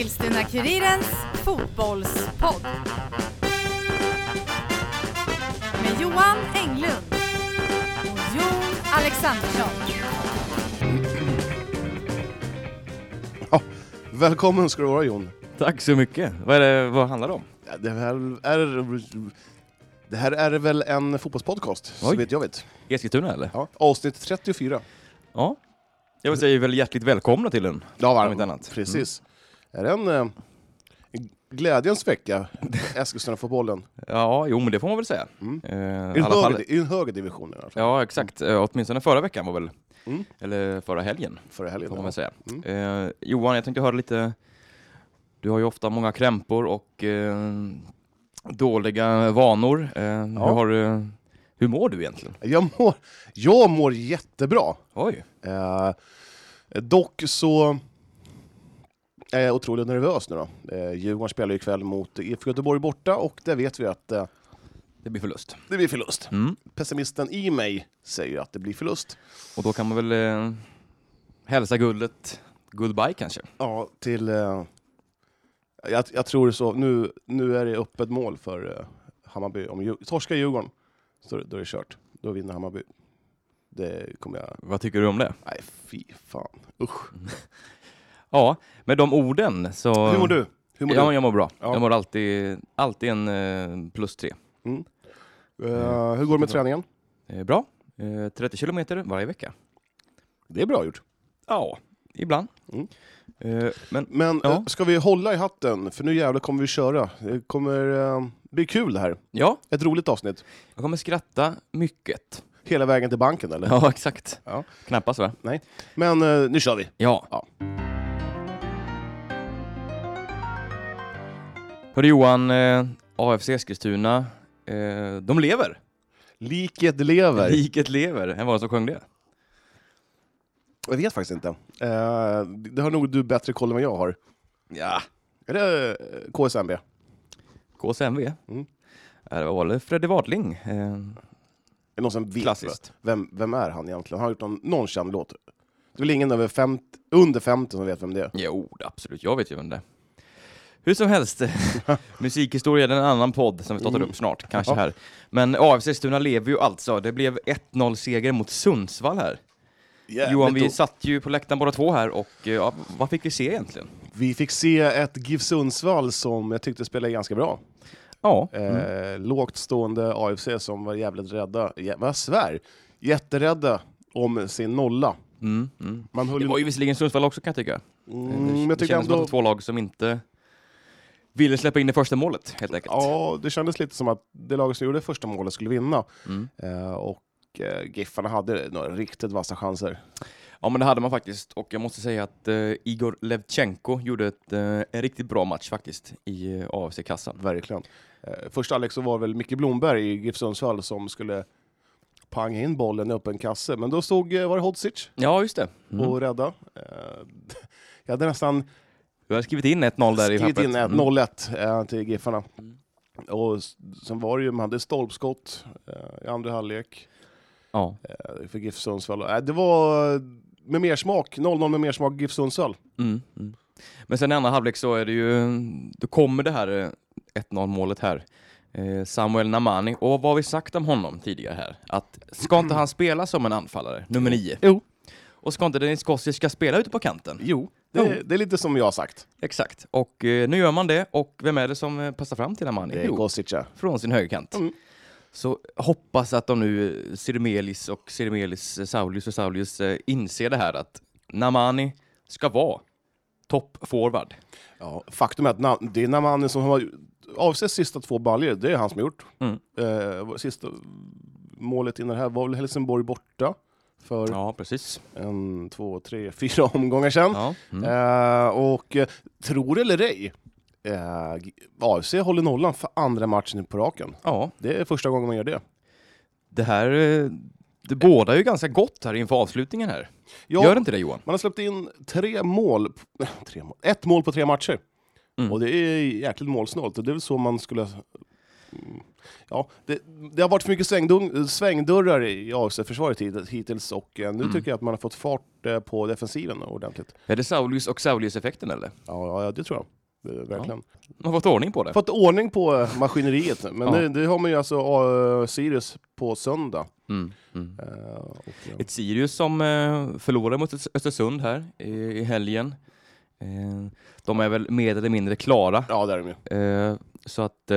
Eskilstuna-Kurirens fotbollspodd. Med Johan Englund och Jon Alexandersson. Ja, välkommen ska du vara Jon. Tack så mycket. Vad, är det, vad handlar det om? Ja, Det här är, det här är väl en fotbollspodcast, så Oj. vet jag vet. Eskilstuna eller? Ja, avsnitt 34. Ja. Jag vill säga väl hjärtligt välkomna till den. Ja, Om inte annat. Precis. Är det en, eh, en glädjens vecka, Eskilstuna-fotbollen? Ja, jo men det får man väl säga. Mm. Eh, I fall, I en högre division i alla fall, ja, exakt. Eh, åtminstone förra veckan var väl, Mm. eller förra helgen, förra helgen. får man Ja. säga. Mm. Eh, Johan, jag tänkte höra lite, du har ju ofta många krämpor och eh, dåliga vanor. Eh, hur, har hur mår du egentligen? Jag, mår, jag mår jättebra. Oj. Eh, dock så är jag otroligt nervös nu då. Eh, Djurgården spelar ju ikväll mot IFK Göteborg borta och där vet vi att eh, Det blir förlust. det blir förlust. Mm. Pessimisten i mig säger att det blir förlust. Och då kan man väl eh, hälsa guldet goodbye kanske? Ja, till... Eh, jag, jag tror så. Nu, nu är det öppet mål för eh, Hammarby. Om Djur- torskar Djurgården, så då är det kört. Då vinner Hammarby. Det kommer jag... Vad tycker du om det? Nej, fy fan. Usch. Ja, med de orden så... Hur mår du? Hur mår ja, du? jag mår bra. Ja. Jag mår alltid, alltid en eh, plus tre. Eh, hur går det med träningen? Eh, bra. Eh, 30 kilometer varje vecka. Det är bra gjort. Ja, ibland. Mm. Men Men Ja. ska vi hålla i hatten? För nu jävlar kommer vi köra. Det kommer bli kul det här. ja, Ett roligt avsnitt. jag kommer skratta mycket. Hela vägen till banken eller? Ja, exakt. Ja. Knappast va? Men eh, nu kör vi. Ja. Ja. Hörru Johan, eh, AFC Eskilstuna, eh, de lever. Liket lever. Liket lever. Vem var det som sjöng det? Jag vet faktiskt inte. Eh, det har nog du bättre koll än vad jag har. Ja. Är det eh, KSMB? KSMV. Mm. Eh, Det var väl Freddy Wadling. Eh, Är det någon som vet klassiskt. vem, vem är han egentligen? Han har gjort någon, någon känd låt. Det är väl ingen över 50, under 50 som vet vem det är? Jo, absolut. Jag vet ju vem det är. Hur som helst, musikhistoria är en annan podd som vi startar upp snart, kanske här. Men AFC Eskilstuna lever ju alltså. Det blev 1-0 seger mot Sundsvall här. Jävligt Johan, vi satt ju på läktaren båda två här och eh, ja, vad fick vi se egentligen? vi fick se ett GIF Sundsvall som jag tyckte spelade ganska bra. Ja, Eh, mm. Lågt stående AFC som var jävligt rädda, jag svär, jätterädda om sin nolla. Mm, mm. Man höll Det var ju visserligen Sundsvall också kan jag tycka. mm, det men jag tyckte kändes som ändå... var två lag som inte ville släppa in det första målet, helt enkelt. Ja, det kändes lite som att det laget som gjorde första målet skulle vinna. Mm. Eh, och eh, Giffarna hade några riktigt vassa chanser. Ja, men det hade man faktiskt. Och jag måste säga att eh, Igor Levchenko gjorde ett, eh, en riktigt bra match faktiskt i eh, AFC-kassan. Verkligen. Eh, första Alex så var väl Micke Blomberg i GIF Sundsvall som skulle panga in bollen i öppen kasse. Men då stod, eh, var det Hodzic Ja, just det. Mm. och rädda. Eh, jag hade nästan Du har skrivit in 1-0 där i skrivit pappret. in ett Mm. 0-1 eh, till Giffarna. Mm. Och sen var det ju, man hade stolpskott eh, i andra halvlek Ja. eh, för GIF Sundsvall. Eh, det var med mer smak, 0-0 med mer smak GIF Sundsvall. Mm. Mm. Men sen i andra halvlek så är det ju, då kommer det här eh, 1-0 målet här. Samuel Namani. Och vad har vi sagt om honom tidigare här? Att ska inte han spela som en anfallare, nummer nio? Jo. Och ska inte Dennis Kostic ska spela ute på kanten? Jo, det, Jo. det är lite som jag har sagt. Exakt. Och eh, nu gör man det. Och vem är det som eh, passar fram till Namani? Det är Jo, Kostic, ja. från sin högerkant. Mm. Så hoppas att de nu, eh, Sirmelis och Sirmelis, eh, Saulius och Saulius eh, inser det här att Namani ska vara toppforward. Ja, faktum är att na- det är Namani som har avsett sista två baljor, det är han som har gjort. Mm. Eh, sista målet innan det här var väl Helsingborg borta för Ja, precis. en, två, tre, fyra omgångar sedan. Ja. Mm. Eh, och eh, tror eller ej, eh, AFC håller nollan för andra matchen på raken. ja, Det är första gången man gör det. det här eh, det bådar ju ganska gott här inför avslutningen här. Ja, Gör inte det Johan? Man har släppt in tre mål, tre mål, ett mål på tre matcher. Mm. Och det är jäkligt målsnålt. och Det är väl så man skulle Ja, det, det har varit för mycket svängdung, svängdörrar i AFC-försvaret hit- hittills och eh, nu Mm. tycker jag att man har fått fart eh, på defensiven ordentligt. Är det Saulius och Saulius-effekten eller? Ja, ja, det tror jag. Verkligen. Man har fått ordning på det. Fått ordning på eh, maskineriet, men Ja. det, det har man ju alltså uh, Sirius på söndag. Mm, mm. Eh, och, eh, Ett Sirius som eh, förlorade mot Öst- Östersund här i, i helgen. Eh, de är väl mer eller mindre klara. ja, där är de ju. Så att,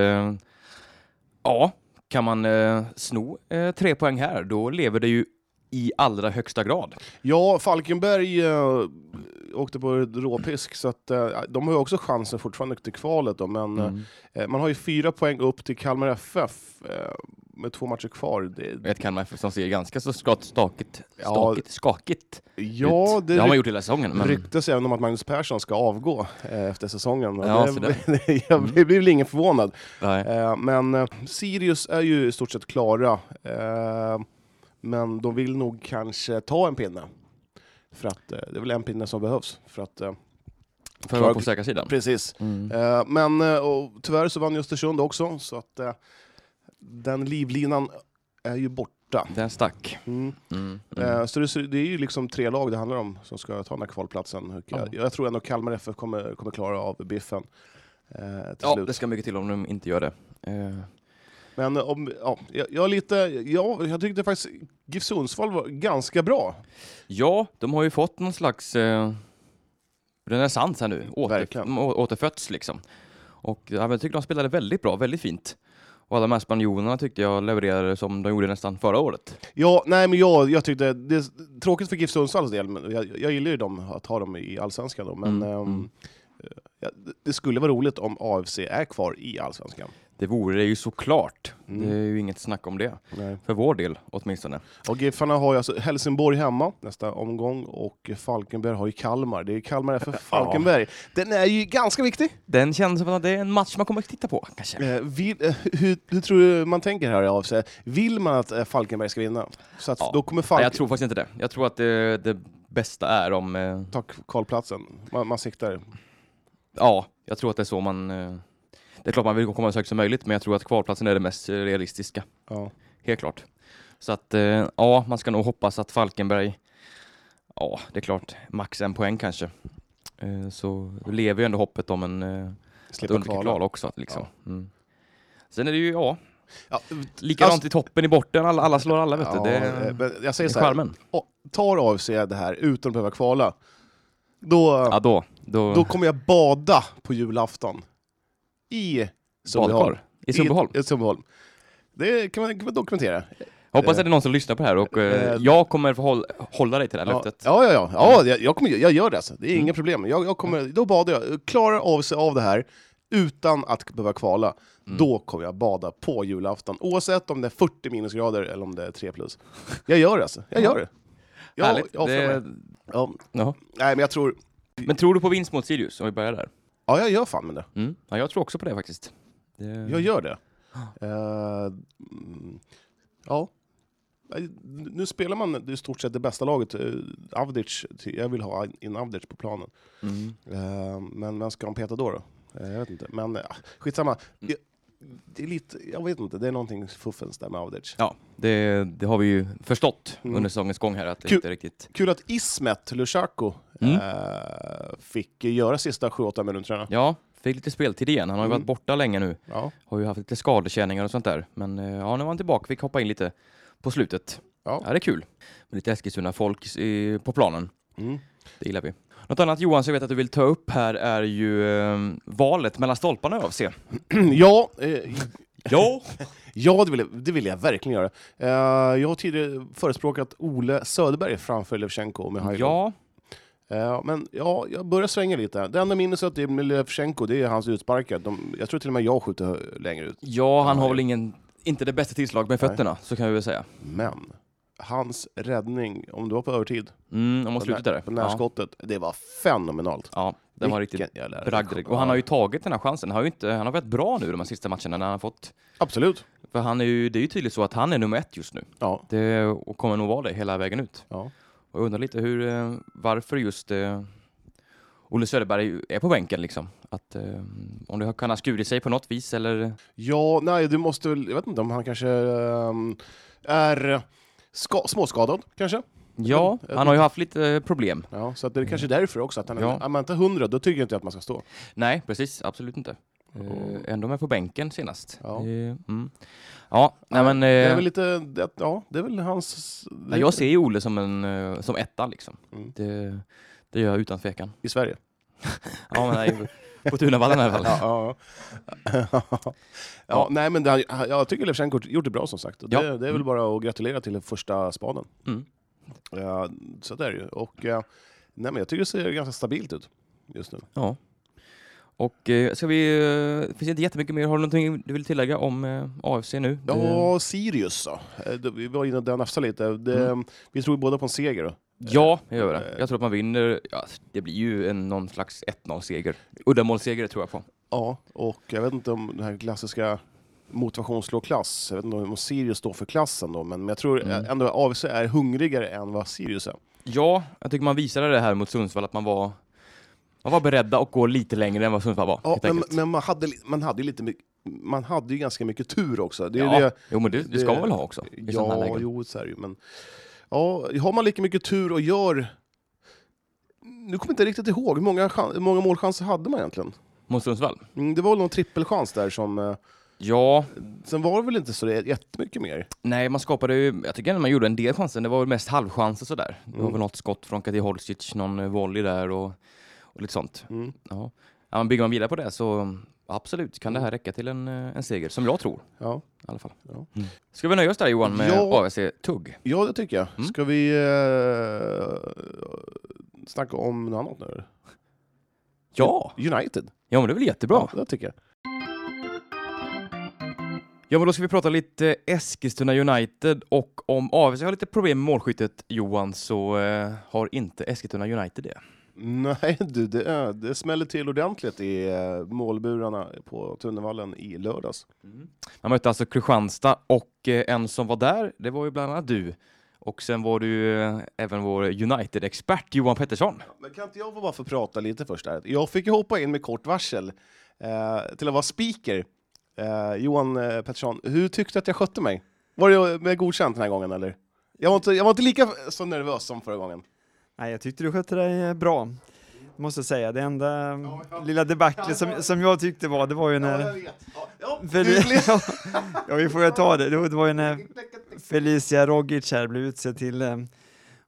ja, kan man eh, sno eh, tre poäng här, då lever det ju i allra högsta grad. Ja, Falkenberg eh, åkte på råpisk, så att, eh, de har ju också chansen fortfarande till kvalet. Då, men Mm. eh, man har ju fyra poäng upp till Kalmar FF med två matcher kvar. Det, Ett Kalmar FF som ser ganska så Ja. stakigt, skakigt ja, ut. Det har man det gjort hela säsongen. Men... ryktas även om att Magnus Persson ska avgå efter säsongen. Ja, det, så det- det, jag blir väl ingen förvånad. Men Sirius är ju i stort sett klara. Men de vill nog kanske ta en pinne. För att eh, det är väl en pinne som behövs. För att, eh, För att vara på säkra sidan. precis. Mm. Eh, men och tyvärr så vann ju Östersund också, så att den livlinan är ju borta. Den stack. Mm. Mm. Mm. Så det, det är ju liksom tre lag det handlar om som ska ta den här kvalplatsen. Jag, Ja. jag tror ändå Kalmar FF kommer, kommer klara av biffen till Ja, slut. det ska mycket till om de inte gör det. Eh, Men om, ja, jag, lite, ja, jag tyckte faktiskt GIF Sundsvall var ganska bra. Ja, de har ju fått någon slags eh, renässans här nu. Åter, återfötts liksom. Och ja, jag tycker de spelade väldigt bra, väldigt fint. Och alla de här spanjorerna tyckte jag levererade som de gjorde nästan förra året. Ja, nej, men jag, jag tyckte det är tråkigt för GIF Sundsvalls del, men jag, jag gillar ju dem, att ha dem i Allsvenskan då, men Mm, ehm, mm. ja, det- det skulle vara roligt om AFC är kvar i Allsvenskan. Det vore det ju såklart. Mm. Det är ju inget snack om det. Nej. För vår del åtminstone. Och Giffarna har ju alltså Helsingborg hemma nästa omgång och Falkenberg har ju Kalmar. Det är Kalmar FF Falkenberg. Den är ju ganska viktig. Den känns som att det är en match man kommer att titta på kanske. Eh, vill, eh, hur, hur tror du man tänker här i AFC? Vill man att eh, Falkenberg ska vinna? Så att Ja. då kommer Nej, Falk jag tror faktiskt inte det. Jag tror att det, det bästa är om... Eh, ta kvalplatsen. Man, man siktar. ja, jag tror att det är så man... Det är klart man vill komma så högt som möjligt, men jag tror att kvalplatsen är det mest realistiska. Ja. Helt klart. Så att, eh, ja, man ska nog hoppas att Falkenberg, ja, det är klart, max en poäng kanske. Eh, så lever ju ändå hoppet om en, eh, att Slippa kvala. kval också. Liksom. Mm. Sen är det ju, ja, Ja, likadant Alltså- i toppen, i botten, alla, alla slår alla vet du. ja, Det eh, är, jag det säger är så här, charmen. tar AFC det här utan att behöva kvala, då, Ja, då, då, då kommer jag bada på julafton. I Sundbyholm. badkar i Sundbyholm. I, i Sundbyholm. Det kan man, kan man dokumentera. Hoppas att det är någon som lyssnar på det här och eh, Eh, jag kommer få håll, hålla dig till det här Ja, löftet. ja, ja, ja. ja jag, jag, kommer, jag gör det alltså. Det är Mm. inga problem. Jag, jag kommer, då badar jag. Klarar av sig av det här utan att behöva kvala, Mm. då kommer jag bada på julafton. Oavsett om det är 40 minusgrader eller om det är 3 plus. Jag gör det alltså. Jag gör det. Jag, Härligt. jag det, ja. Nej, men jag tror... Men tror du på vinst mot Sirius, om vi börjar där? Ja, jag gör fan med det. Mm. Ja, jag tror också på det faktiskt. Det... Jag gör det. Eh, mm, ja. Nu spelar man i stort sett det bästa laget. Uh, Avdic, jag vill ha in Avdic på planen. Mm. Eh, men vem ska de peta då? då? Eh, jag vet inte. Men uh, skitsamma. Det är lite, jag vet inte, det är någonting fuffens där med Avdic. Ja, det, det har vi ju förstått Mm. under säsongens gång här att det Kul. inte riktigt... Kul att Ismet Lushaku Mm. eh, fick göra sista 7-8 minuterna. Ja, fick lite speltid igen. Han har ju Mm. varit borta länge nu. Ja. Har ju haft lite skadekänningar och sånt där. Men eh, ja, nu var han tillbaka. Fick hoppa in lite på slutet. Ja. Ja, det är kul. Med lite Eskilstuna-folk på planen. Mm. Det gillar vi. Något annat Johan, som jag vet att du vill ta upp här är ju eh, valet mellan stolparna i AFC. ja, eh, Ja! Ja, det vill, jag, det vill jag verkligen göra. Eh, jag har tidigare förespråkat Ole Söderberg framför Levchenko med Hailo. Ja, Eh, men ja, jag börjar svänga lite. Det enda minnet är med Levchenko, det är hans utsparkar. De, jag tror till och med jag skjuter längre ut. ja, han har väl ingen, inte det bästa tillslag med Nej. fötterna, så kan vi väl säga. Men hans räddning, om det var på övertid, Mm, om slutet där. på Ja, närskottet, det var fenomenalt. ja, den var riktigt Vilken bragdrig. räddning. Och han har ju tagit den här chansen. Han har ju inte, han har varit bra nu de här sista matcherna när han har fått Absolut. För han är ju, det är ju tydligt så att han är nummer ett just nu. Ja. Det, och kommer nog vara det hela vägen ut. ja. Och jag undrar lite hur, eh, varför just eh, Olle Söderberg är på bänken liksom. Att, eh, om det kan ha skurit sig på något vis eller? Ja, nej, du måste väl, jag vet inte om han kanske ehm, är ska, småskadad kanske? Ja, jag han har ju haft lite eh, problem. Ja, så att det är kanske därför också, att han, Ja. är man inte hundra, då tycker jag inte att man ska stå. Nej, precis, absolut inte. Oh. ändå med på bänken senast. Ja. Eh, mm. Ja, nej men... Det är väl lite, det, ja, det är väl hans... ja, jag ser ju Olle som en som etta liksom. Mm. Det, det gör jag utan tvekan. I Sverige. Ja, men nej, på Tunavallen i alla fall. Ja, ja. ja. ja, nej men det, jag tycker Levchenko gjort det bra som sagt. Det, Ja. det är väl Mm. bara att gratulera till den första spaden. Mm. Ja, så det är det ju. Och, eh, nej, men jag tycker det ser ganska stabilt ut just nu. Ja. Och eh, ska vi... Eh, det finns inte jättemycket mer. Har du någonting du vill tillägga om eh, AFC nu? Ja, Sirius då. Vi var inne och nafsade lite. Det, Mm. Vi tror båda på en seger. Ja, jag gör det. Jag tror att man vinner. Ja, det blir ju en, någon slags 1-0-seger. Uddamålsseger tror jag på. Ja, och jag vet inte om den här klassiska motivationsslå klass, jag vet inte om Sirius står för klassen då, men jag tror Mm. ändå att AFC är hungrigare än vad Sirius är. Ja, jag tycker man visade det här mot Sundsvall att man var, man var beredda att gå lite längre än vad Sundsvall var. Ja, men, men man hade, man hade ju lite mycket man hade ju ganska mycket tur också. Det är ja, det, jo men det, det ska man väl ha också? I ja, jo, så är det ju. Men ja, har man lika mycket tur och gör... Nu kommer jag inte riktigt ihåg, hur många, hur många målchanser hade man egentligen? Mot Sundsvall? Mm, det var väl någon trippelchans där som... eh, Ja, Sen var det väl inte så jättemycket mer. nej man skapade ju, jag tycker ändå man gjorde en del chanser, det var väl mest halvchanser sådär. Det var Mm. väl något skott från Kati Holcic, någon volley där och, och lite sånt. Mm. Ja. Ja, men bygger man vidare på det så absolut kan det här räcka till en, eh, en seger, som jag tror Ja. i alla fall. Ja. Mm. Ska vi nöja oss där Johan med Ja. AFC Tugg? ja, det tycker jag. Mm. Ska vi eh, snacka om något annat nu? Ja! United. Ja men det är väl jättebra. Ja, det tycker jag. Ja, men då ska vi prata lite Eskilstuna United och om AFC har lite problem med målskyttet Johan så eh, har inte Eskilstuna United det. Nej du, det, det smäller till ordentligt i eh, målburarna på Tunnevallen i lördags. Man mötte alltså Kristianstad och eh, en som var där, det var ju bland annat du. Och sen var ju eh, även vår United-expert Johan Pettersson. Men kan inte jag bara få prata lite först där? Jag fick ju hoppa in med kort varsel eh, till att vara speaker. Eh, Johan eh, Pettersson, hur tyckte du att jag skötte mig? Var det med godkänt den här gången eller? Jag var inte, jag var inte lika så nervös som förra gången. Nej, jag tyckte du skötte dig eh, bra. Måste jag säga. Det enda mm, lilla debaclet som, som jag tyckte var, det var ju när... Ja, ja, Fel- du blev- ja, vi får ju ta det. Det var, det var ju när Felicia Rogic här blev utsedd till eh,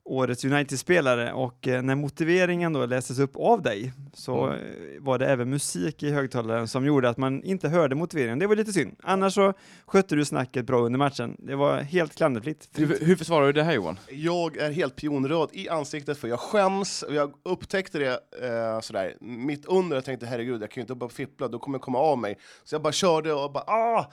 årets United-spelare och eh, när motiveringen då lästes upp av dig så Mm. var det även musik i högtalaren som gjorde att man inte hörde motiveringen. Det var lite synd. Annars så skötte du snacket bra under matchen. Det var helt klanderfritt. Hur, hur försvarar du det här Johan? Jag är helt pionröd i ansiktet för jag skäms. och Jag upptäckte det eh, sådär mitt under. Jag tänkte herregud, jag kan ju inte bara fippla, då kommer jag komma av mig. Så jag bara körde och bara ah!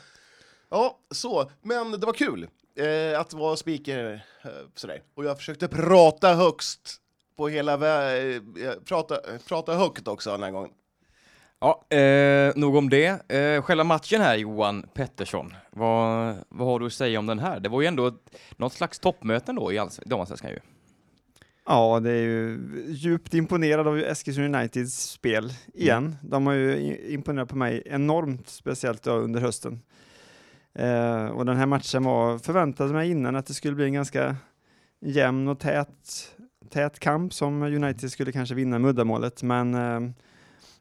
Ja, så. Men det var kul eh, att vara speaker. Eh, sådär. Och jag försökte prata högst på hela vägen. Eh, prata, prata högt också den här gången. Ja, eh, nog om det. Eh, själva matchen här Johan Pettersson, vad, vad har du att säga om den här? Det var ju ändå ett, något slags toppmöten då i alls- damallsvenskan ju. Ja, det är ju djupt imponerad av Eskilstuna Uniteds spel igen. De har ju imponerat på mig enormt, speciellt under hösten. Eh, och den här matchen var, förväntade mig innan att det skulle bli en ganska jämn och tät, tät kamp som United skulle kanske vinna med uddamålet, men eh,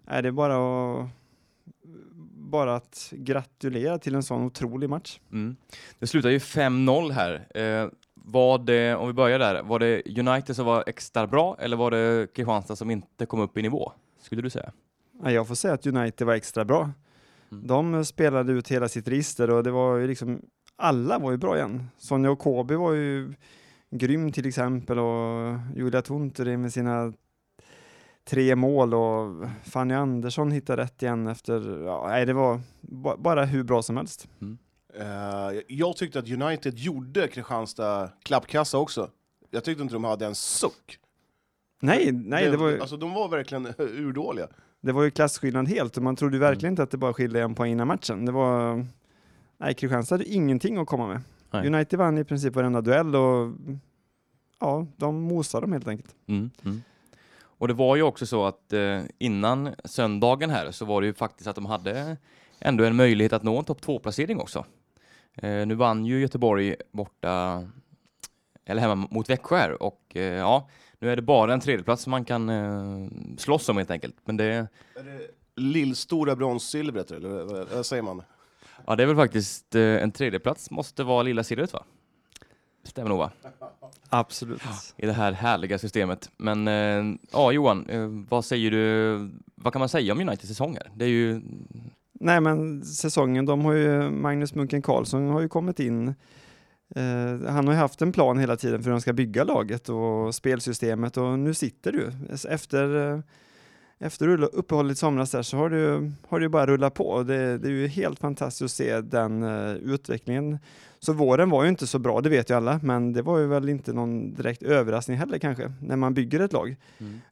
är det bara att bara att gratulera till en sån otrolig match. Mm. Det slutar ju 5-0 här. Eh, var det, om vi börjar där, var det United som var extra bra eller var det Kristianstad som inte kom upp i nivå? Skulle du säga? Ja, jag får säga att United var extra bra. Mm. De spelade ut hela sitt register och det var ju liksom, alla var ju bra igen. Sonja och Kobe var ju grym till exempel och Julia Tunturi med sina tre mål och Fanny Andersson hittade rätt igen efter, ja, nej det var ba- bara hur bra som helst. Eh, jag tyckte att United gjorde Kristianstad klappkassa också. Jag tyckte inte de hade en suck. Nej, nej det var, ju, Alltså, de var verkligen urdåliga. Det var ju klasskillnad helt och man trodde ju verkligen inte att det bara skilde en poäng innan matchen. Det var, nej Kristianstad hade ingenting att komma med. Nej. United vann i princip varenda duell och ja, de mosade dem helt enkelt. Mm. Mm. Och det var ju också så att eh, innan söndagen här så var det ju faktiskt att de hade ändå en möjlighet att nå en topp 2-placering också. Eh, nu vann ju Göteborg borta, eller hemma mot Växjö här och eh, ja, nu är det bara en tredjeplats som man kan eh, slåss om helt enkelt. Men det, Är det lillstora bronssilvret, eller vad, vad säger man? ja, det är väl faktiskt eh, en tredjeplats måste vara lilla silvret va? Stämmer nog va? Absolut. I det här härliga systemet. Men eh, ja, Johan, eh, vad säger du? Vad kan man säga om Uniteds säsonger? Det är ju Nej men säsongen, de har ju, Magnus Munken Karlsson har ju kommit in. Eh, han har ju haft en plan hela tiden för hur de ska bygga laget och spelsystemet och nu sitter du. Efter, eh, efter uppehållet i somras där så har du, har du bara rullat på. Det, det är ju helt fantastiskt att se den eh, utvecklingen. Så våren var ju inte så bra, det vet ju alla, men det var ju väl inte någon direkt överraskning heller kanske, när man bygger ett lag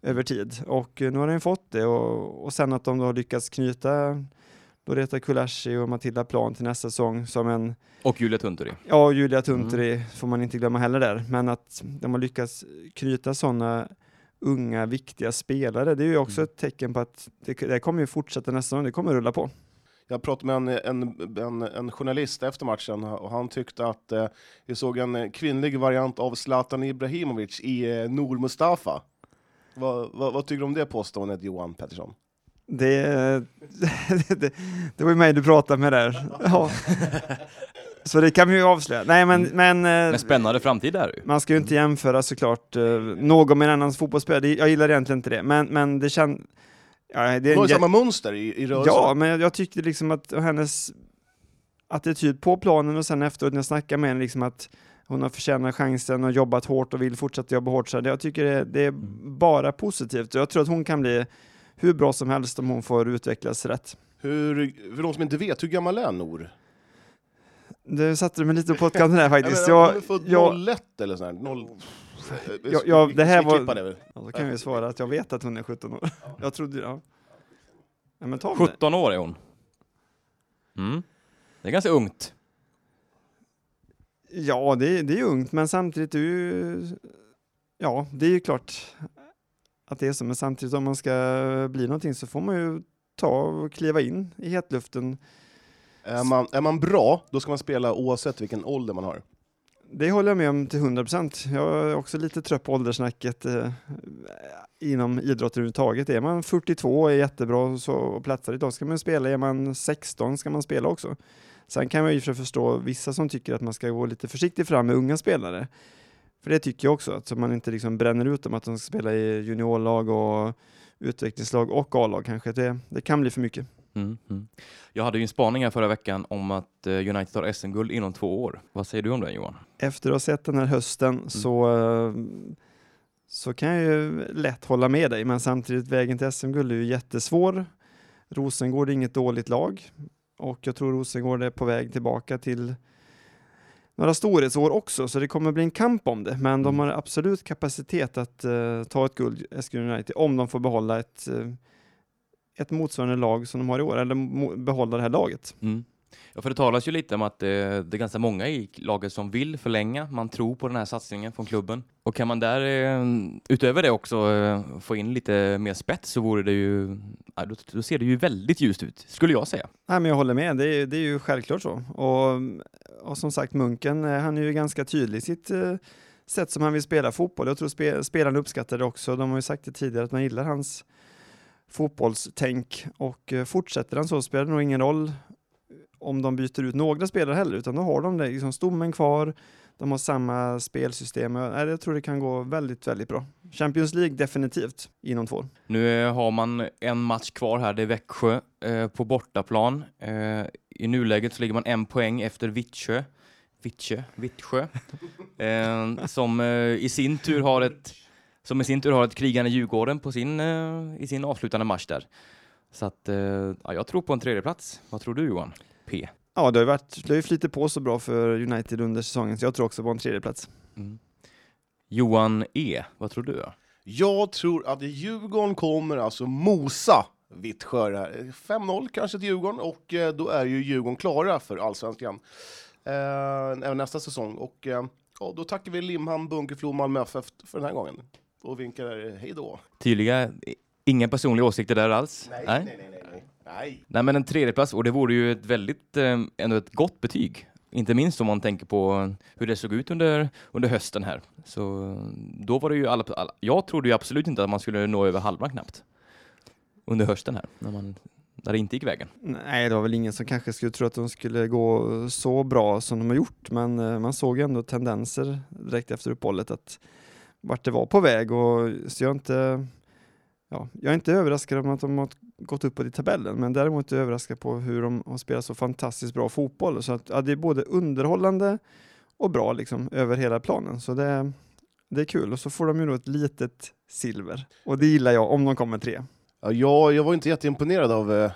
över tid. Och nu har den fått det och, och sen att de har lyckats knyta Loreta Kulashi och Matilda Plan till nästa säsong som en, Och Julia Tunturi. ja Julia Tunturi får man inte glömma heller där, men att de har lyckats knyta sådana unga viktiga spelare, det är ju också Mm. ett tecken på att det, det kommer ju fortsätta nästa säsong, det kommer rulla på. Jag pratade med en, en, en, en journalist efter matchen och han tyckte att eh, vi såg en kvinnlig variant av Zlatan Ibrahimovic i eh, Nour Mustafa. Vad, vad, vad tycker du om det påståendet, Johan Pettersson? Det, det, det var ju mig du pratade med där. Ja. Så det kan vi ju avslöja. Nej men, men eh, Men spännande framtid där ju. Man ska ju inte jämföra såklart uh, någon med en annans fotbollsspelare, Det- jag gillar egentligen inte det, men, men det känns... Ja, det är Det samma mönster i, i rörelsen. ja, men jag, tyckte liksom att hennes attityd på planen och sen efteråt när jag snackade med henne, liksom att hon har förtjänat chansen och jobbat hårt och vill fortsätta jobba hårt. Så det- jag tycker det, det är bara positivt. Jag tror att hon kan bli hur bra som helst om hon får utvecklas rätt. Hur, för de som inte vet, hur gammal är Nour? Det satte du mig lite på pottkanten där faktiskt. Jag, Jag, jag, född jag, 01 eller sånt där. Noll... Ja, ja, det här vi var- det ja, då kan jag ju svara att jag vet att hon är 17 år. Jag trodde, ja. ja men ta det. 17 år är hon. Mm. Det är ganska ungt. Ja, det, är- det är ungt, men samtidigt är ju... Ja, det är ju klart att det är så, men samtidigt om man ska bli någonting så får man ju ta och kliva in i hetluften. Är man, är man bra, då ska man spela oavsett vilken ålder man har. Det håller jag med om till 100 procent. Jag är också lite trött på ålderssnacket eh, inom idrott överhuvudtaget. Är man 42 och är jättebra så, och platsar idag ska man spela. Är man 16 ska man spela också. Sen kan man ju förstå vissa som tycker att man ska gå lite försiktigt fram med unga spelare. För det tycker jag också, att så man inte liksom bränner ut dem att de ska spela i juniorlag och utvecklingslag och A-lag kanske. Det, det kan bli för mycket. Mm. Mm. Jag hade ju en spaning här förra veckan om att eh, United tar SM-guld inom två år. Vad säger du om det Johan? efter att ha sett den här hösten så, eh, så kan jag ju lätt hålla med dig, men samtidigt vägen till SM-guld är ju jättesvår. Rosengård är inget dåligt lag och jag tror Rosengård är på väg tillbaka till några storhetsår också, så det kommer bli en kamp om det. Men de Mm. har absolut kapacitet att eh, ta ett guld, Eskilstuna United, om de får behålla ett, eh, ett motsvarande lag som de har i år, eller behålla det här laget. Mm. Ja, för det talas ju lite om att det, det är ganska många i laget som vill förlänga. Man tror på den här satsningen från klubben. Och kan man där eh, utöver det också eh, få in lite mer spets så vore det ju, ja, då, då ser det ju väldigt ljust ut, skulle jag säga. Nej, men jag håller med, det är, det är ju självklart så. Och, och som sagt, Munken, eh, han är ju ganska tydlig i sitt sätt som han vill spela fotboll. Jag tror spe, spelarna uppskattar det också. De har ju sagt det tidigare att man gillar hans fotbollstänk och fortsätter han så spelar det nog ingen roll om de byter ut några spelare heller, utan då har de det, liksom stommen kvar, de har samma spelsystem. Jag tror det kan gå väldigt, väldigt bra. Champions League definitivt inom två år. Nu eh, har man en match kvar här, det är Växjö eh, på bortaplan. Eh, I nuläget så ligger man en poäng efter Vittsjö. Vittsjö? Vittsjö. Eh, som eh, i sin tur har ett som i sin tur har ett krigande Djurgården på sin, eh, i sin avslutande match där. Så att, eh, ja, jag tror på en tredjeplats. Vad tror du Johan? P. Ja, det har ju varit, det har ju flyttat på så bra för United under säsongen, så jag tror också på en tredje plats. Mm. Johan E, vad tror du? Då? Jag tror att Djurgården kommer alltså mosa Vittsjö här. 5-0 kanske till Djurgården och eh, då är ju Djurgården klara för allsvenskan eh, även nästa säsong. Och eh, ja, då tackar vi Limhamn, Bunkeflo, Malmö FF för den här gången. och vinkar hej då. Tydliga, inga personliga åsikter där alls? Nej, nej, nej, nej. nej. Nej. Nej, men en tredjeplats, och det vore ju ett väldigt, eh, ändå ett gott betyg. Inte minst om man tänker på hur det såg ut under, under hösten här. Så då var det ju alla, alla, jag trodde ju absolut inte att man skulle nå över halvan knappt. Under hösten här, när, man, när det inte gick vägen. Nej, det var väl ingen som kanske skulle tro att de skulle gå så bra som de har gjort, men eh, man såg ändå tendenser direkt efter uppehållet att vart det var på väg och så jag inte, ja, jag är inte överraskad om att de har gått uppåt i tabellen, men däremot är jag överraskad på hur de har spelat så fantastiskt bra fotboll. Så att, ja, det är både underhållande och bra liksom över hela planen, så det, det är kul. Och så får de ju då ett litet silver och det gillar jag om de kommer tre. Ja, jag, jag var inte jätteimponerad av eh,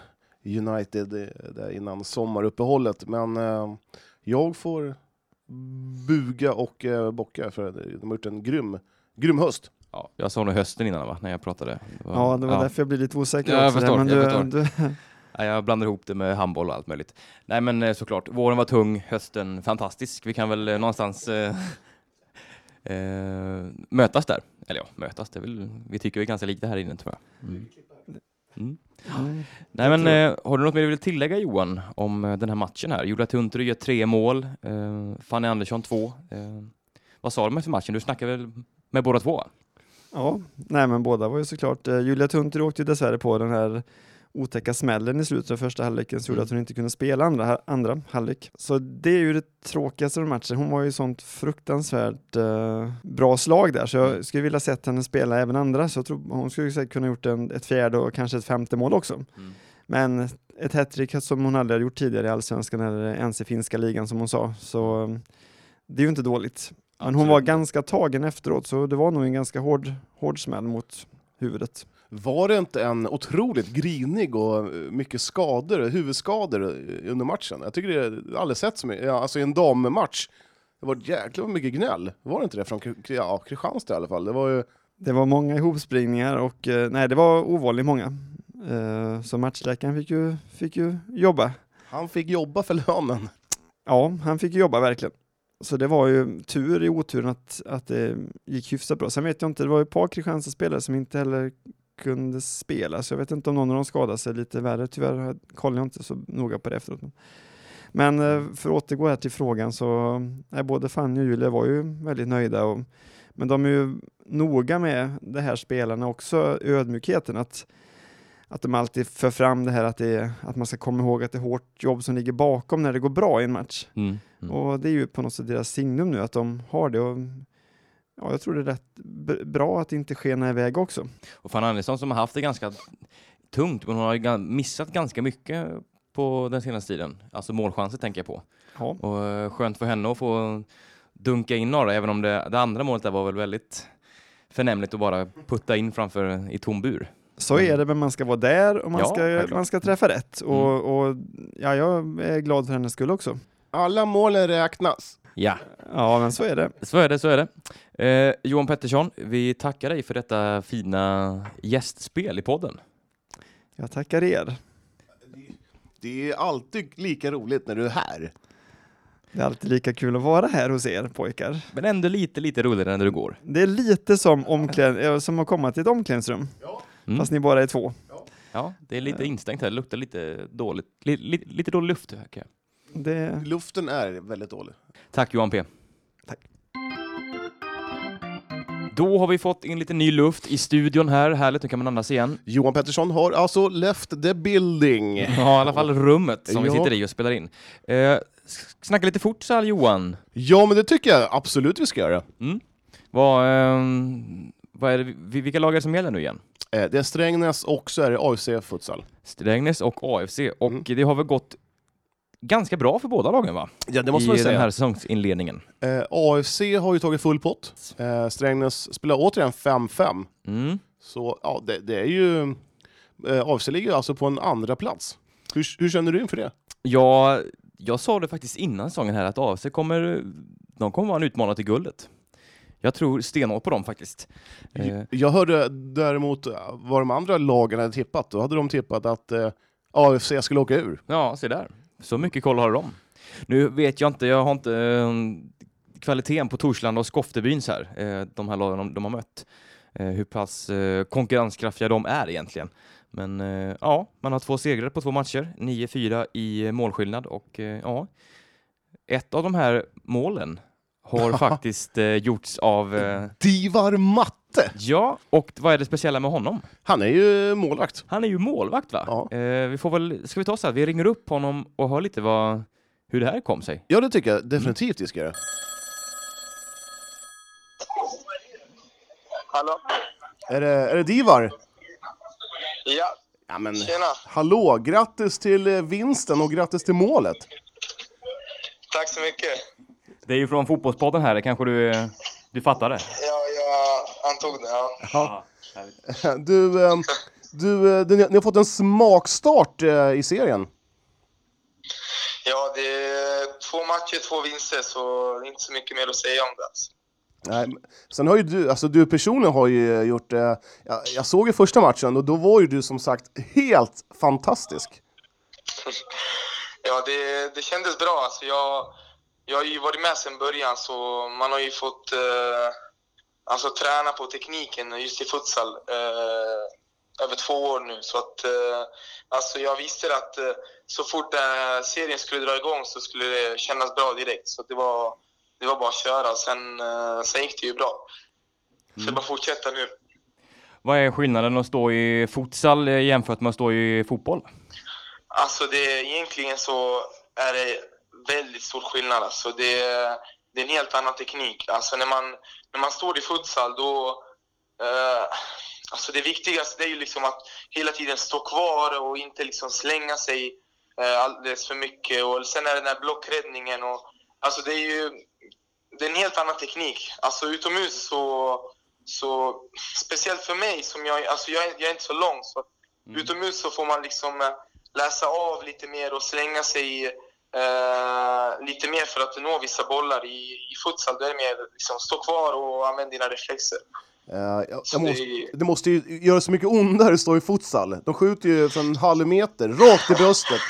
United eh, där innan sommaruppehållet, men eh, jag får buga och bocka för de har gjort en grym, grym höst. Ja, jag sa nog hösten innan va, när jag pratade. Det var- Ja, det var därför jag blev lite osäker Ja, jag också. förstår, men jag du, förstår. du, Ja, jag blandar ihop det med handboll och allt möjligt. Nej men eh, såklart, våren var tung, hösten fantastisk. Vi kan väl eh, någonstans eh, eh, mötas där. Eller ja, mötas, det väl, vi tycker vi är ganska lika här inne tror jag. Mm. Mm. Mm. Nej men eh, har du något mer du vill tillägga Johan om eh, den här matchen här? Julia Tuntry gör tre mål, eh, Fanny Andersson två. Eh, vad sa de efter matchen? Du snackade väl med båda två? Ja, nej men båda var ju såklart. Eh, Julia Tuntry åkte ju dessvärre på den här otäcka smällen i slutet av första halvleken som gjorde Mm. att hon inte kunde spela andra, andra halvlek. Så det är ju det tråkigaste av matchen. Hon var ju sånt fruktansvärt eh, bra slag där så Mm. jag skulle vilja sett henne spela även andra så jag tror hon skulle säkert kunna gjort en, ett fjärde och kanske ett femte mål också. Men ett hattrick som hon aldrig har gjort tidigare i allsvenskan eller ens i finska ligan som hon sa. Så eh, det är ju inte dåligt. Men hon var ganska tagen efteråt så det var nog en ganska hård, hård smäll mot huvudet. Var det inte en otroligt grinig och eh, mycket skador, huvudskador eh, under matchen? Jag tycker det är aldrig sett så mycket, ja, alltså i en dammatch. Det var jäkla mycket gnäll, var det inte det? Från ja, Kristianstad i alla fall. Det var ju, Det var många ihopspringningar och eh, nej, det var ovanligt många. Så matchläkaren fick ju, fick ju jobba. han fick jobba för lönen. Ja, han fick jobba verkligen. Så det var ju tur i oturen att, att det gick hyfsat bra. Sen vet jag inte, det var ju ett par Kristianstad-spelare som inte heller kunde spela, så jag vet inte om någon av dem skadade sig lite värre. Tyvärr kollade jag inte så noga på det efteråt. Men eh, för att återgå här till frågan så är både Fanny och Julia var ju väldigt nöjda. Och, men de är ju noga med det här spelarna också, ödmjukheten. Att, att de alltid för fram det här att, det att man ska komma ihåg att det är hårt jobb som ligger bakom när det går bra i en match. Mm. Mm. Och det är ju på något sätt deras signum nu att de har det. Och, ja, jag tror det är rätt bra att det inte skenar iväg också. Och Fanny Andersson som har haft det ganska tungt, men hon har missat ganska mycket på den senaste tiden. Alltså målchanser tänker jag på. Ja, Och eh, skönt för henne att få dunka in några, även om det, det andra målet där var väl väldigt förnämligt att bara putta in framför i tom bur. Så är det, men man ska vara där och man, Ja, ska, man ska träffa rätt. Och, och ja, jag är glad för hennes skull också. Alla målen räknas. Ja, Ja, men så är det. så är det, så är det. Eh, Johan Pettersson, vi tackar dig för detta fina gästspel i podden. Jag tackar er. Det är alltid lika roligt när du är här. Det är alltid lika kul att vara här hos er pojkar. Men ändå lite, lite roligare när du går. Det är lite som, omkläd, eh, som att komma till ett omklädningsrum, Mm. fast ni bara är två. Ja, det är lite instängt här, det luktar lite dåligt. Li, li, lite dålig luft. här, jag. Det, Luften är väldigt dålig. Tack Johan P. Tack. Då har vi fått in lite ny luft i studion här. Härligt, nu kan man andas igen. Johan Pettersson har alltså left the building. Ja, i alla fall rummet som vi Ja. sitter i och spelar in. Eh, snacka lite futsal Johan. Ja, men det tycker jag absolut vi ska göra. Mm. Vad, ehm, vad är det, vi- vilka lag är det som gäller nu igen? Eh, Det är Strängnäs och så är det AFC Futsal. Strängnäs och AFC. Och Mm. det har väl gått ganska bra för båda lagen va? Ja, det måste I man den säga. här säsongsinledningen. Eh, AFC har ju tagit full pott. Eh, Strängnäs spelar återigen 5-5. Mm. Så ja, det, det är ju... Eh, AFC ligger alltså på en andra plats. Hur, hur känner du inför det? Ja, jag sa det faktiskt innan säsongen här att AFC kommer, de kommer vara en utmanare till guldet. Jag tror stenhårt på dem faktiskt. Eh, Jag hörde däremot eh, vad de andra lagen hade tippat. Då hade de tippat att eh, AFC skulle åka ur. ja, se där. Så mycket koll har de. Nu vet jag inte, jag har inte eh, kvaliteten på Torslanda och Skoftebyns här, eh, de här lagen de, de har mött. eh, hur pass eh, konkurrenskraftiga de är egentligen. Men eh, ja, man har två segrar på två matcher, 9-4 i målskillnad och eh, ja, ett av de här målen har faktiskt eh, gjorts av, eh, Divar Matte! ja, och vad är det speciella med honom? Han är ju målvakt. Han är ju målvakt va? Ja. Eh, vi får väl, ska vi ta så här, vi ringer upp honom och hör lite vad, hur det här kom sig. Ja, det tycker jag definitivt vi ska göra. Hallå? Är det, är det Divar? Ja, Ja, men tjena. hallå! Grattis till eh, vinsten och grattis till målet! Tack så mycket. Det är ju från Fotbollspodden här, det kanske du, du fattar det? Ja, jag antog det. Ja. Ja. Du, eh, du, eh, du, ni har fått en smakstart eh, i serien. ja, det är två matcher, två vinster, så det är inte så mycket mer att säga om det. Alltså. Nej, sen har ju du, alltså du personligen har ju gjort, eh, jag, jag såg ju första matchen och då var ju du som sagt helt fantastisk. Ja, det, det kändes bra. Alltså, jag, jag har ju varit med sedan början, så man har ju fått eh, alltså, träna på tekniken just i futsal eh, över två år nu. Så att, eh, alltså, jag visste att eh, så fort eh, serien skulle dra igång så skulle det kännas bra direkt. Så det var, det var bara att köra. Sen, eh, sen gick det ju bra. Så är bara fortsätta nu. Vad är skillnaden att stå i futsal jämfört med att stå i fotboll? Alltså det, egentligen så är det väldigt stor skillnad. Alltså det, det är en helt annan teknik. Alltså när man, när man står i futsal då... Eh, alltså det viktigaste är ju liksom att hela tiden stå kvar och inte liksom slänga sig eh, alldeles för mycket. Och sen är det den här blockräddningen. Och, alltså det är ju det är en helt annan teknik. Alltså utomhus så... så speciellt för mig, som jag, alltså jag, är- jag är inte så lång, så utomhus så får man liksom eh, läsa av lite mer och slänga sig eh, lite mer för att nå vissa bollar. I, i futsal då är det mer liksom, stå kvar och använd dina reflexer. Eh, jag, måste, det måste ju göra så mycket ondare att stå i futsal. De skjuter ju från en halv meter, rakt i bröstet.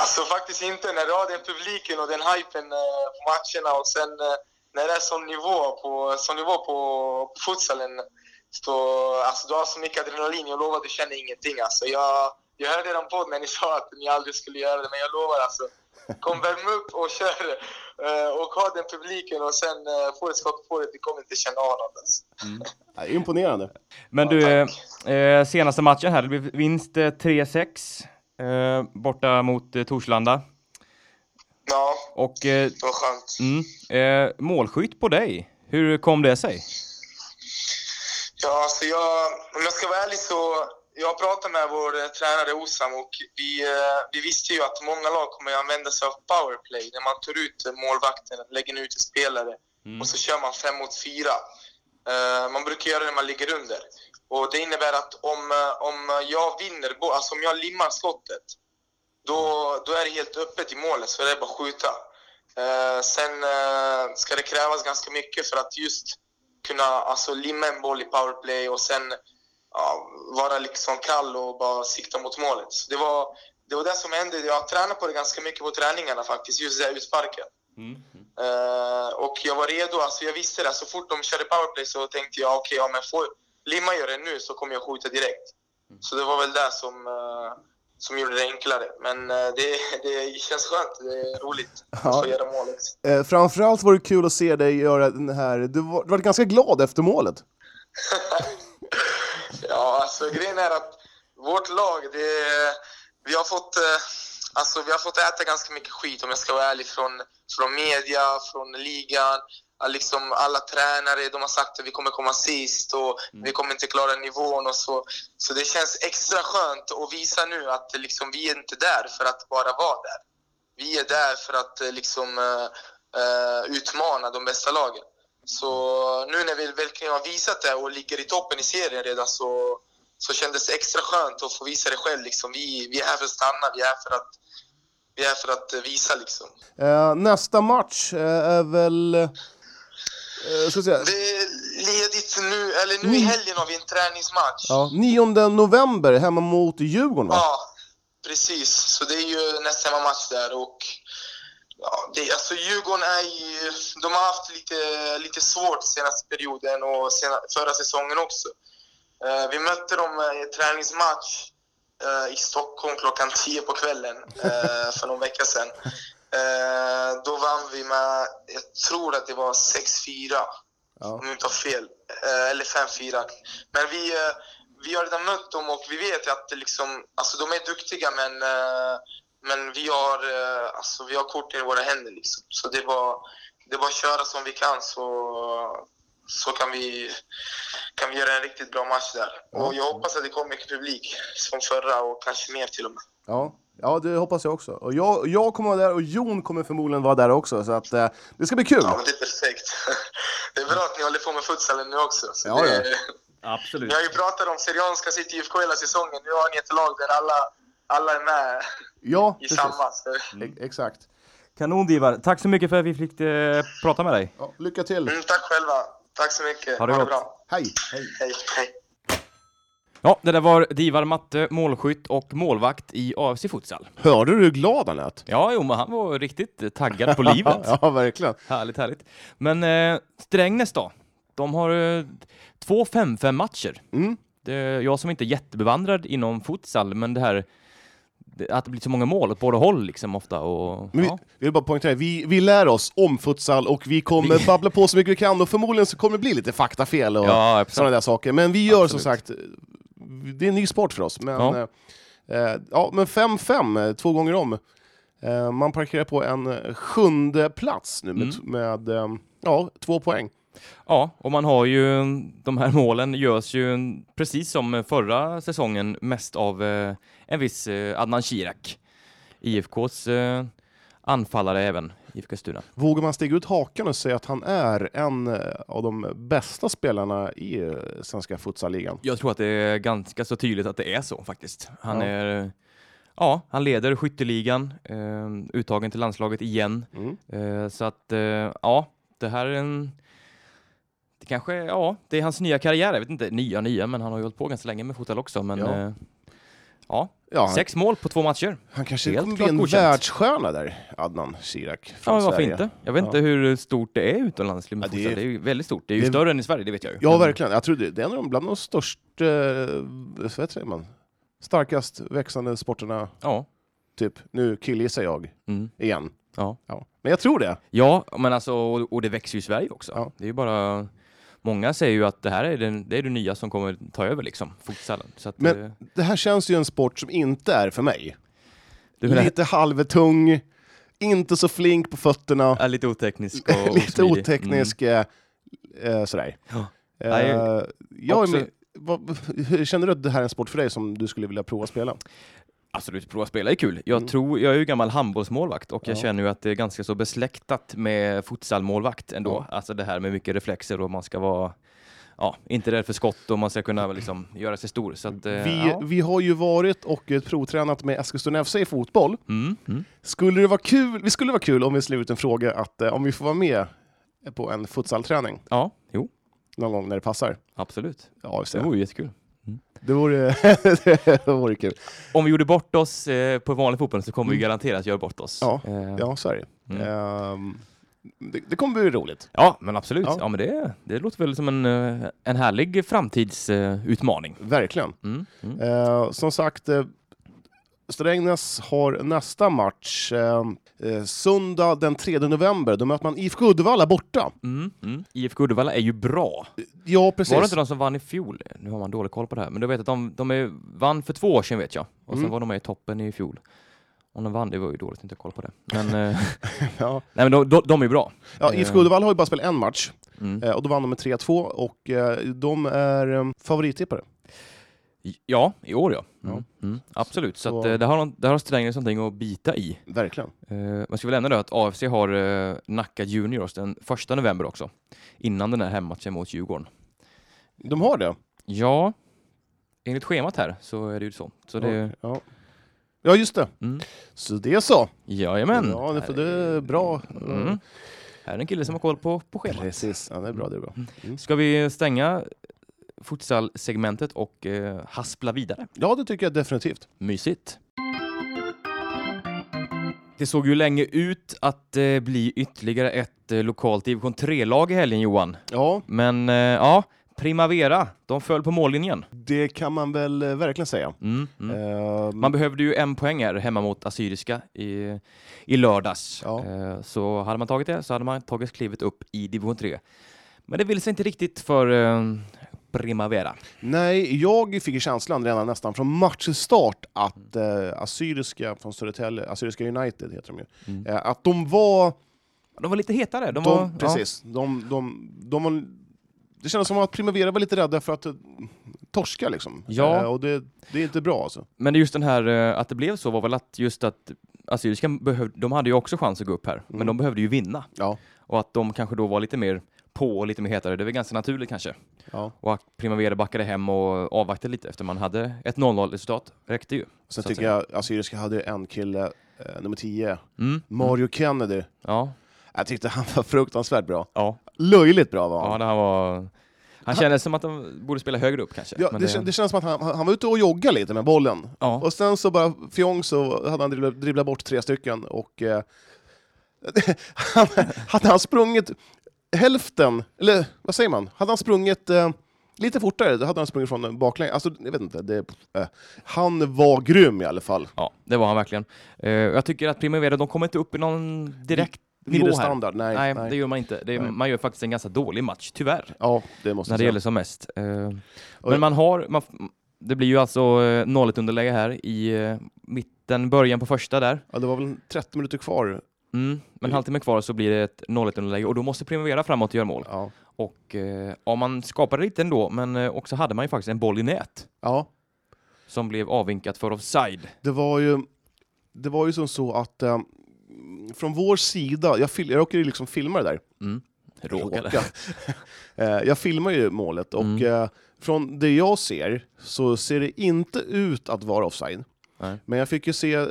Alltså faktiskt inte. När du har den publiken och den hypen eh, på matcherna och sen eh, när det är sån nivå på, sån nivå på, på futsalen. Så, alltså, du har så mycket adrenalin. Jag lovar, du känner ingenting. Alltså, jag, jag hörde redan på när ni sa att ni aldrig skulle göra det, men jag lovar alltså. Kom värm upp och kör. eh, och ha den publiken och sen uh, få ett skott på det. Du kommer inte känna av något. Alltså. Ja, imponerande. Men Ja, du, tack. eh, senaste matchen här, det blev vinst eh, 3-6 eh, borta mot eh, Torslanda. Ja, Och eh, det var skönt. mm, eh, målskytt på dig, hur kom det sig? Ja, alltså jag, om jag ska vara ärlig så jag pratat med vår eh, tränare Osam och vi, eh, vi visste ju att många lag kommer att använda sig av powerplay när man tar ut eh, målvakten, lägger ut en spelare och så kör man fem mot fyra. Man brukar göra det när man ligger under. Och det innebär att om, om jag vinner, alltså om jag limmar skottet, då, då är det helt öppet i målet så det är bara att skjuta. Sen ska det krävas ganska mycket för att just kunna alltså, limma en boll i powerplay och sen ja, vara liksom kall och bara sikta mot målet. Så det, var, det var det som hände. Jag tränat på det ganska mycket på träningarna faktiskt, just det här utsparken. Eh, och jag var redo, alltså jag visste det. Så fort de körde powerplay så tänkte jag okej, ja, men får Limma gör det nu så kommer jag skjuta direkt. Så det var väl det som, eh, som gjorde det enklare. Men eh, det, det känns skönt, det är roligt Ja. att få göra målet. Eh, framförallt var det kul att se dig göra den här, du var, du var ganska glad efter målet. Ja, alltså grejen är att vårt lag, det, vi, har fått, eh, alltså, vi har fått äta ganska mycket skit om jag ska vara ärlig från, från media, från ligan. Liksom alla tränare de har sagt att vi kommer komma sist och vi kommer inte klara nivån och så. Så det känns extra skönt att visa nu att liksom, vi är inte där för att bara vara där. Vi är där för att eh, liksom, eh, eh, utmana de bästa lagen. Så nu när vi verkligen har visat det och ligger i toppen i serien redan så, så kändes det extra skönt att få visa det själv. Liksom. Vi, vi är här för att stanna, vi är här för att, vi är för att eh, visa. Liksom. Eh, nästa match eh, är väl... Eh, ska vi se. Det är ledigt nu, eller nu i helgen har vi en träningsmatch. Ja, 9 november hemma mot Djurgården va? Ja, precis. Så det är ju nästa hemmamatch där. Och Ja, det, alltså Djurgården är ju, de har haft lite, lite svårt senaste perioden och sena, förra säsongen också. Eh, vi mötte dem i en träningsmatch eh, i Stockholm klockan 10 på kvällen eh, för någon vecka sedan. Eh, då vann vi med, jag tror att det var 6-4 Ja. om jag inte har fel. Eh, eller 5-4. Men vi, eh, vi har redan mött dem och vi vet att liksom, alltså de är duktiga men, eh, men vi, har, eh, alltså, vi har korten i våra händer. Liksom. Så det var, det var att köra som vi kan så, så kan, vi, kan vi göra en riktigt bra match där. Och jag hoppas att det kommer mycket publik som förra och kanske mer till och med. Ja. ja, det hoppas jag också. Och jag, jag kommer vara där och Jon kommer förmodligen vara där också, så att eh, det ska bli kul. Ja, men det är perfekt. Det är bra att ni håller på med futsalen nu också. Så Ja, det, ja. Absolut. Ni har ju pratat om Syrianska City IFK hela säsongen. Nu har ni ett lag där alla, alla är med Ja, i precis. samma. Så. E- Exakt. Kanon Divar. Tack så mycket för att vi fick eh, prata med dig. Ja, lycka till. Mm, tack själva. Tack så mycket. Ha det gott. bra. Hej. Hej. Hej, hej. Ja, det där var Divar Matte, målskytt och målvakt i AFC Futsal. Hörde du hur glad han lät? Ja, jo, men han var riktigt taggad på livet. ja, verkligen. Härligt, härligt. Men eh, Strängnäs då? De har eh, två 5-5 matcher. Mm. Det, jag som inte är jättebevandrad inom futsal, men det här det, att det blir så många mål åt båda håll liksom ofta. Och, Men vi, ja. vi vill bara poängtera, vi, vi lär oss om futsal och vi kommer Vi- babbla på så mycket vi kan och förmodligen så kommer det bli lite faktafel och ja, sådana där saker. Men vi gör som Absolut. sagt, det är en ny sport för oss. Men, Ja. eh, eh, ja, men 5-5, eh, två gånger om. Eh, man parkerar på en sjunde plats nu med, Mm. med eh, ja, två poäng. Ja, och man har ju de här målen görs ju precis som förra säsongen mest av eh, en viss eh, Adnan Shirak. IFKs eh, anfallare även, IFK Stuna. Vågar man stiga ut hakan och säga att han är en av de bästa spelarna i svenska futsalligan? Jag tror att det är ganska så tydligt att det är så faktiskt. Han Ja. är Ja, han leder skytteligan, uttagen till landslaget igen. Mm. Så att ja, det här är en kanske, ja, det är hans nya karriär. Jag vet inte, nya nya, men han har ju hållit på ganska länge med fotboll också. Men Ja. ja, ja Ja, sex mål på två matcher. han kanske helt kommer bli en godkänt. världsstjärna där, Adnan Shirak från Ja, varför Sverige. inte? Jag vet Ja. inte hur stort det är utomlands Ja, det är- Det är ju väldigt stort. Det är ju det större än i Sverige, det vet jag ju. Ja, Men- verkligen. Jag tror det, det är en av de, bland de största, eh, vad säger man, starkast växande sporterna, Ja. typ. Nu killgissar jag Mm. igen. Ja. Ja. Men jag tror det. ja, men alltså, och, och det växer ju i Sverige också. Ja. Det är ju bara... Många säger ju att det här är, den, det är det nya som kommer ta över, liksom, att, Men- eh, Det här känns ju en sport som inte är för mig. Lite halvtung, inte så flink på fötterna, är lite oteknisk och lite osmidig. oteknisk, eh, eh, sådär. Ja. Eh, jag också- med, vad, hur känner du att det här är en sport för dig som du skulle vilja prova att spela? Absolut, prova spela är kul. Jag, Mm. tror, jag är ju gammal handbollsmålvakt och jag Ja. känner ju att det är ganska så besläktat med futsalmålvakt ändå. Ja. Alltså det här med mycket reflexer och man ska vara ja, inte rädd för skott och man ska kunna liksom göra sig stor. Så att, eh, Vi, ja. vi har ju varit och eh, provtränat med Eskilstuna FC i fotboll. Mm, mm. Skulle det vara kul, vi skulle vara kul om vi slår ut en fråga att eh, om vi får vara med på en futsalträning Ja, jo, någon gång när det passar. absolut. Ja, det. vore jättekul. Det vore, det vore kul. Om vi gjorde bort oss eh, på vanlig fotboll så kommer vi Mm. garanterat göra bort oss. Ja, Eh, Ja, så är det. Mm. Ehm, det, det kommer bli roligt. ja men absolut. Ja. Ja. men det, det låter väl som en, eh, en härlig framtidsutmaning. Verkligen. Mm, mm. Eh, som sagt, eh, Strängnäs har nästa match eh, eh, söndag den 3 november. Då möter man IFK Uddevalla borta. Mm, mm. IFK Uddevalla är ju bra. Ja, precis. Var det inte de som vann i fjol? Nu har man dålig koll på det här, men du vet att de, de är, vann för två år sedan vet jag. Och sen Mm. var de med i toppen i fjol. Om de vann, det var ju dåligt, inte koll på det. Men, eh, ja. nej, men de, de, de är bra. Ja, IFK Uddevalla har ju bara spelat en match Mm. eh, och då vann de med 3-2 och eh, de är eh, favorittippare. Ja, i år ja. Ja. Mm. Mm. Absolut, så, Så- att, eh, där har, där har Strängnäs någonting att bita i. Verkligen. Eh, man ska väl nämna då att AFC har eh, Nacka Juniors den första november också. Innan den här hemmatchen mot Djurgården. De har det. Ja, enligt schemat här så är det ju så. Så det, Ja. ja, just det. mm. Så det är så. Jajamän. Ja, det, för det är bra. Mm. Här är en kille som har koll på, på schemat. Precis. Ja, det är bra. Det är bra. Mm. Ska vi stänga futsal-segmentet och eh, haspla vidare? Ja, det tycker jag definitivt. Mysigt. Det såg ju länge ut att eh, bli ytterligare ett eh, lokalt division 3-lag i helgen Johan. Ja, Men eh, ja, Primavera, de föll på mållinjen. det kan man väl eh, verkligen säga. Mm, mm. Eh, Man behövde ju en poäng här hemma mot Assyriska i, i lördags. Ja. Eh, Så hade man tagit det så hade man tagit klivet upp i division 3. Men det ville sig inte riktigt för eh, Primavera. Nej, jag fick känslan redan nästan från matchstart att eh, Assyriska från Södertälje, Assyriska United heter de ju, Mm. eh, att de var... De var lite hetare. De De, var, precis. De, de, de var, det kändes som att Primavera var lite rädda för att eh, torska liksom. Ja. Eh, och det, det är inte bra alltså. Ja. Men just den här, eh, att det blev så var väl att just att Assyriska behövde, de hade ju också chans att gå upp här, men Mm. de behövde ju vinna. Ja. Och att de kanske då var lite mer på och lite mer hetare, det väl ganska naturligt kanske. Ja. Och Primavera backade hem och avvaktade lite efter man hade ett 0-0 resultat, räckte ju. Sen tycker jag Assyriska hade en kille, eh, nummer 10, Mm. Mario Kennedy. Ja, Jag tyckte han var fruktansvärt bra. ja. Löjligt bra var han. ja det här var... Han kändes som att de borde spela högre upp kanske. Ja, det, kän- det känns som att han, han han var ute och joggade lite med bollen. ja. Och sen så bara fjong så hade han dribblat, dribblat bort tre stycken och eh, han, hade han sprungit hälften, eller vad säger man, hade han sprungit eh, lite fortare, då hade han sprungit från baklänges. Alltså, jag vet inte, det, eh, han var grym i alla fall. ja, det var han verkligen. Eh, jag tycker att Primavera, de kommer inte upp i någon direkt nivå här. standard, nej. Nej, nej. det gör man inte. Är, man gör faktiskt en ganska dålig match, tyvärr, Ja, det måste när det säga. gäller som mest. Eh, men man har, man, det blir ju alltså eh, 0-1 underläge här i eh, mitten, början på första där. Ja, det var väl 30 minuter kvar. Mm, men en Mm. halvtimme kvar så blir det ett 0-1 underläge och då måste Primavera framåt och göra mål. Ja. Och eh, ja, man skapade lite ändå, men eh, också hade man ju faktiskt en boll i nät ja, som blev avvinkat för offside. det var ju, det var ju som så att eh, från vår sida, jag, fil, jag råkade ju liksom filma det där. Mm. Råkade. Råka. Eh, jag filmar ju målet och Mm. eh, från det jag ser så ser det inte ut att vara offside. Nej. Men jag fick ju se eh,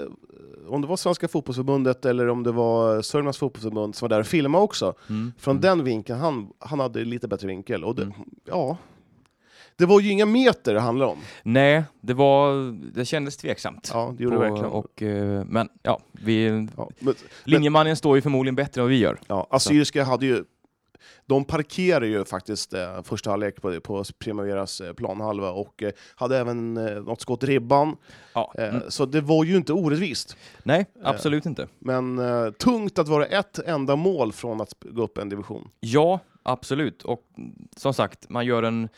om det var Svenska fotbollsförbundet eller om det var Sörmlands fotbollsförbund som var där och filmade också. Mm. Från Mm. den vinkeln, han, han hade lite bättre vinkel. Och det, Mm. ja, det var ju inga meter det handlade om. Nej, det var, det kändes tveksamt. Ja, det gjorde På- det verkligen. Och, eh, men ja, vi, ja, men, linjemannen står ju förmodligen bättre än vad vi gör. ja, Assyriska hade ju de parkerade ju faktiskt eh, första halvlek på, på Primaveras eh, planhalva och eh, hade även eh, något skott i ribban. Ja. Eh, Mm. Så det var ju inte orättvist. Nej, absolut inte. Men eh, tungt att vara ett enda mål från att gå upp en division. Ja, absolut. Och mm, som sagt, man gör en...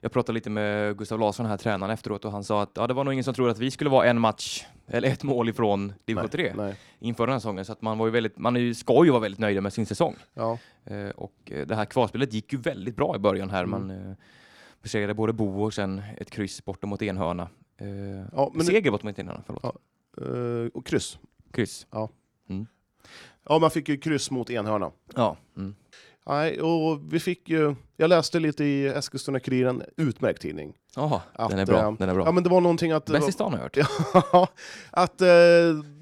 Jag pratade lite med Gustav Larsson, här tränaren, efteråt och han sa att ja, det var nog ingen som trodde att vi skulle vara en match eller ett mål ifrån division 3 Nej. inför den här säsongen. Så att man, var ju väldigt, man är ju, ska ju vara väldigt nöjda med sin säsong. Ja. Eh, och eh, det här kvarspelet gick ju väldigt bra i början här. Mm. Man eh, besegrade både Bo och sen ett kryss borta mot Enhörna. Eh, Ja, men seger borta mot Enhörna, förlåt. Ja. eh, och kryss. Kryss. Ja, man fick ju kryss mot Enhörna. Ja. Mm. Nej, och vi fick ju, jag läste lite i Eskilstuna-Kuriren, utmärkt tidning. Jaha, den är bra. eh, Den är bra. Ja, men det var någonting att... Bäst i stan har jag hört. Att eh,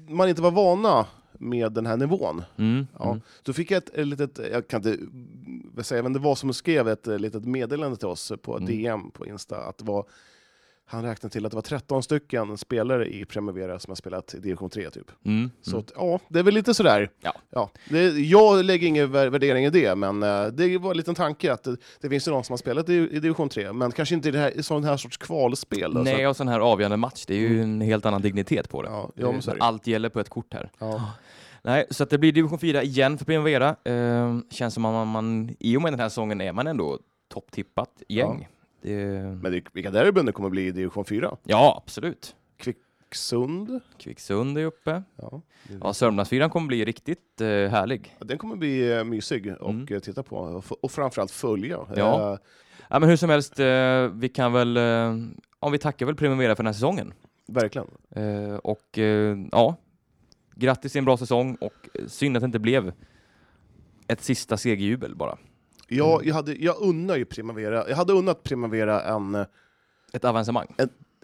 man inte var vana med den här nivån. Mm. Ja. Mm. Så fick jag ett, ett litet, jag kan inte vad säga vem det var som skrev ett eh, litet meddelande till oss på Mm. DM på Insta, att det var, han räknade till att det var 13 stycken spelare i Primavera som har spelat i division 3 typ. Mm. Så Mm. att, ja, det är väl lite sådär. Ja. Ja, det, jag lägger ingen vär- värdering i det, men eh, det var en liten tanke att det, det finns ju någon som har spelat i, i division 3, men kanske inte i, det här, sån här sorts kvalspel. Då, så Nej, att, och sån här avgörande match, det är ju en helt annan dignitet på det. ja, ja, så det. Allt gäller på ett kort här. ja. Nej, så att det blir division 4 igen för Primavera. Eh, känns som att man, man, i och med den här säsongen är man ändå topptippat gäng. Det, Men det, vilka derbyn det kommer bli i division 4? ja, absolut. Kvicksund? Kvicksund är uppe. Ja. Ja, Sörmlandsfyran kommer bli riktigt eh, härlig. Ja, Den kommer bli eh, mysig att Mm. eh, titta på och, och framförallt följa. Ja. Eh, Ja, men hur som helst, eh, vi kan väl, eh, ja, vi tackar väl Primavera för den här säsongen. verkligen. Eh, och ja, grattis till en bra säsong och synd att det inte blev ett sista segerjubel bara. Jag, Mm. jag, hade, jag unnar ju Primavera, jag hade unnat Primavera en, Ett avancemang.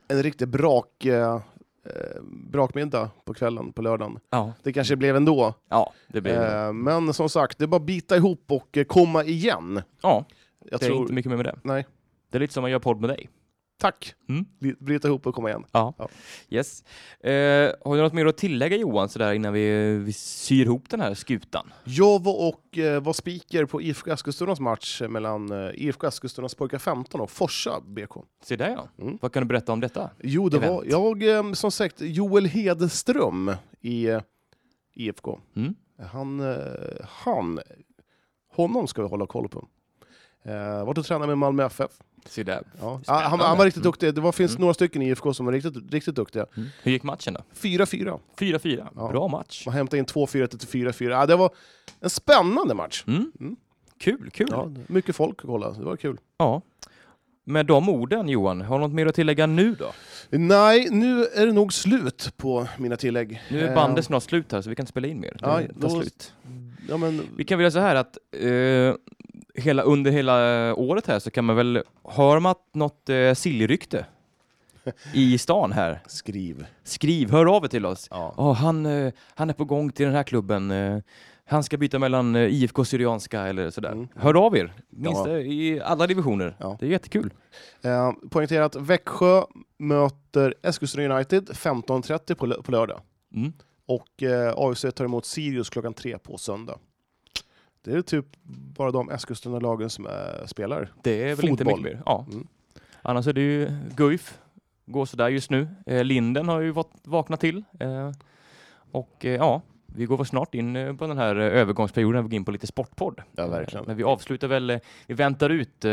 en riktig brak, eh, eh, brakmiddag på kvällen på lördagen. Ja, Det kanske blev ändå. ja det blir Eh, men som sagt, det är bara att bita ihop och eh, komma igen. Ja, Jag det är tror... inte mycket mer med det. Nej. Det är lite som man gör podd med dig. Tack! Mm. Bry- Bryta ihop och komma igen. Ja. Ja. Yes. Eh, har du något mer att tillägga Johan, sådär innan vi, vi syr ihop den här skutan? Jag var och eh, var speaker på IFK Eskilstunas match mellan eh, IFK Eskilstunas pojkar 15 och Forsa BK. Se där ja. Mm. Vad kan du berätta om detta? Jo, det Event. var jag, eh, som sagt, Joel Hedström i eh, IFK. Mm. Han, eh, han, honom ska vi hålla koll på. Eh, varit och tränat med Malmö FF. Se där. Ja. Spännande. Han, han var riktigt duktig. Det var, finns Mm. några stycken i IFK som var riktigt, riktigt duktiga. Mm. Hur gick matchen då? 4-4. 4-4. Ja. Bra match. Man hämtade in 2-4 till 4-4. Ja, det var en spännande match. Mm. Mm. Kul, kul. Ja, mycket folk att kolla. Det var kul. Ja. Med de orden Johan, har du något mer att tillägga nu då? Nej, nu är det nog slut på mina tillägg. Nu är Eh, bandet snart slut här så vi kan inte spela in mer. Ja, då- slut. Ja, men, Vi kan väl göra så här att eh, hela, under hela året här så kan man väl, hör man att något eh, sillrykte i stan här, skriv. skriv, hör av er till oss. Ja. Ja, han, eh, han är på gång till den här klubben. eh, Han ska byta mellan eh, IFK Syrianska eller sådär. Mm. Hör av er, minst Ja. eh, i alla divisioner. Ja. Det är jättekul. Eh, poängtera att Växjö möter Eskilstuna United 15.30 på, lö- på lördag. Mm. Och eh, AFC tar emot Sirius klockan tre på söndag. Det är typ bara de Eskilstuna-lagen som eh, spelar. Det är väl inte Fotboll. mycket mer. Ja. Mm. Annars är det ju Guif, går sådär just nu. Eh, Linden har ju varit, vaknat till. Eh, och eh, ja, vi går väl snart in eh, på den här eh, övergångsperioden när vi går in på lite sportpodd. Ja, verkligen. Men vi avslutar väl, vi väntar ut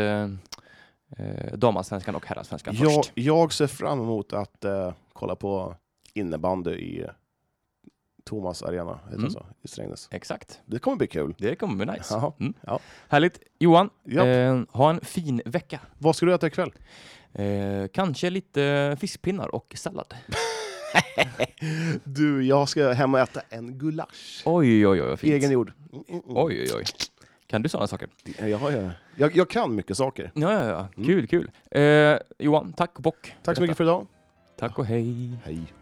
damallsvenskan och herrallsvenskan först. jag ser fram emot att kolla på innebandy i Thomas Arena heter Mm. så, i Strängnäs. Exakt, Det kommer bli kul. det kommer bli nice. Mm. Ja. Härligt. Johan, eh, ha en fin vecka. Vad ska du äta ikväll? Eh, kanske lite fiskpinnar och sallad. Du, jag ska hem och äta en gulasch. Oj, oj, oj, fint. Egengjord. Mm, mm. Oj, oj, oj. Kan du sådana saker? Ja, ja, ja. Jag, jag kan mycket saker. Ja, ja, ja. Mm. Kul, kul. Eh, Johan, tack och bock. Tack så mycket för idag. Tack och hej. Hej.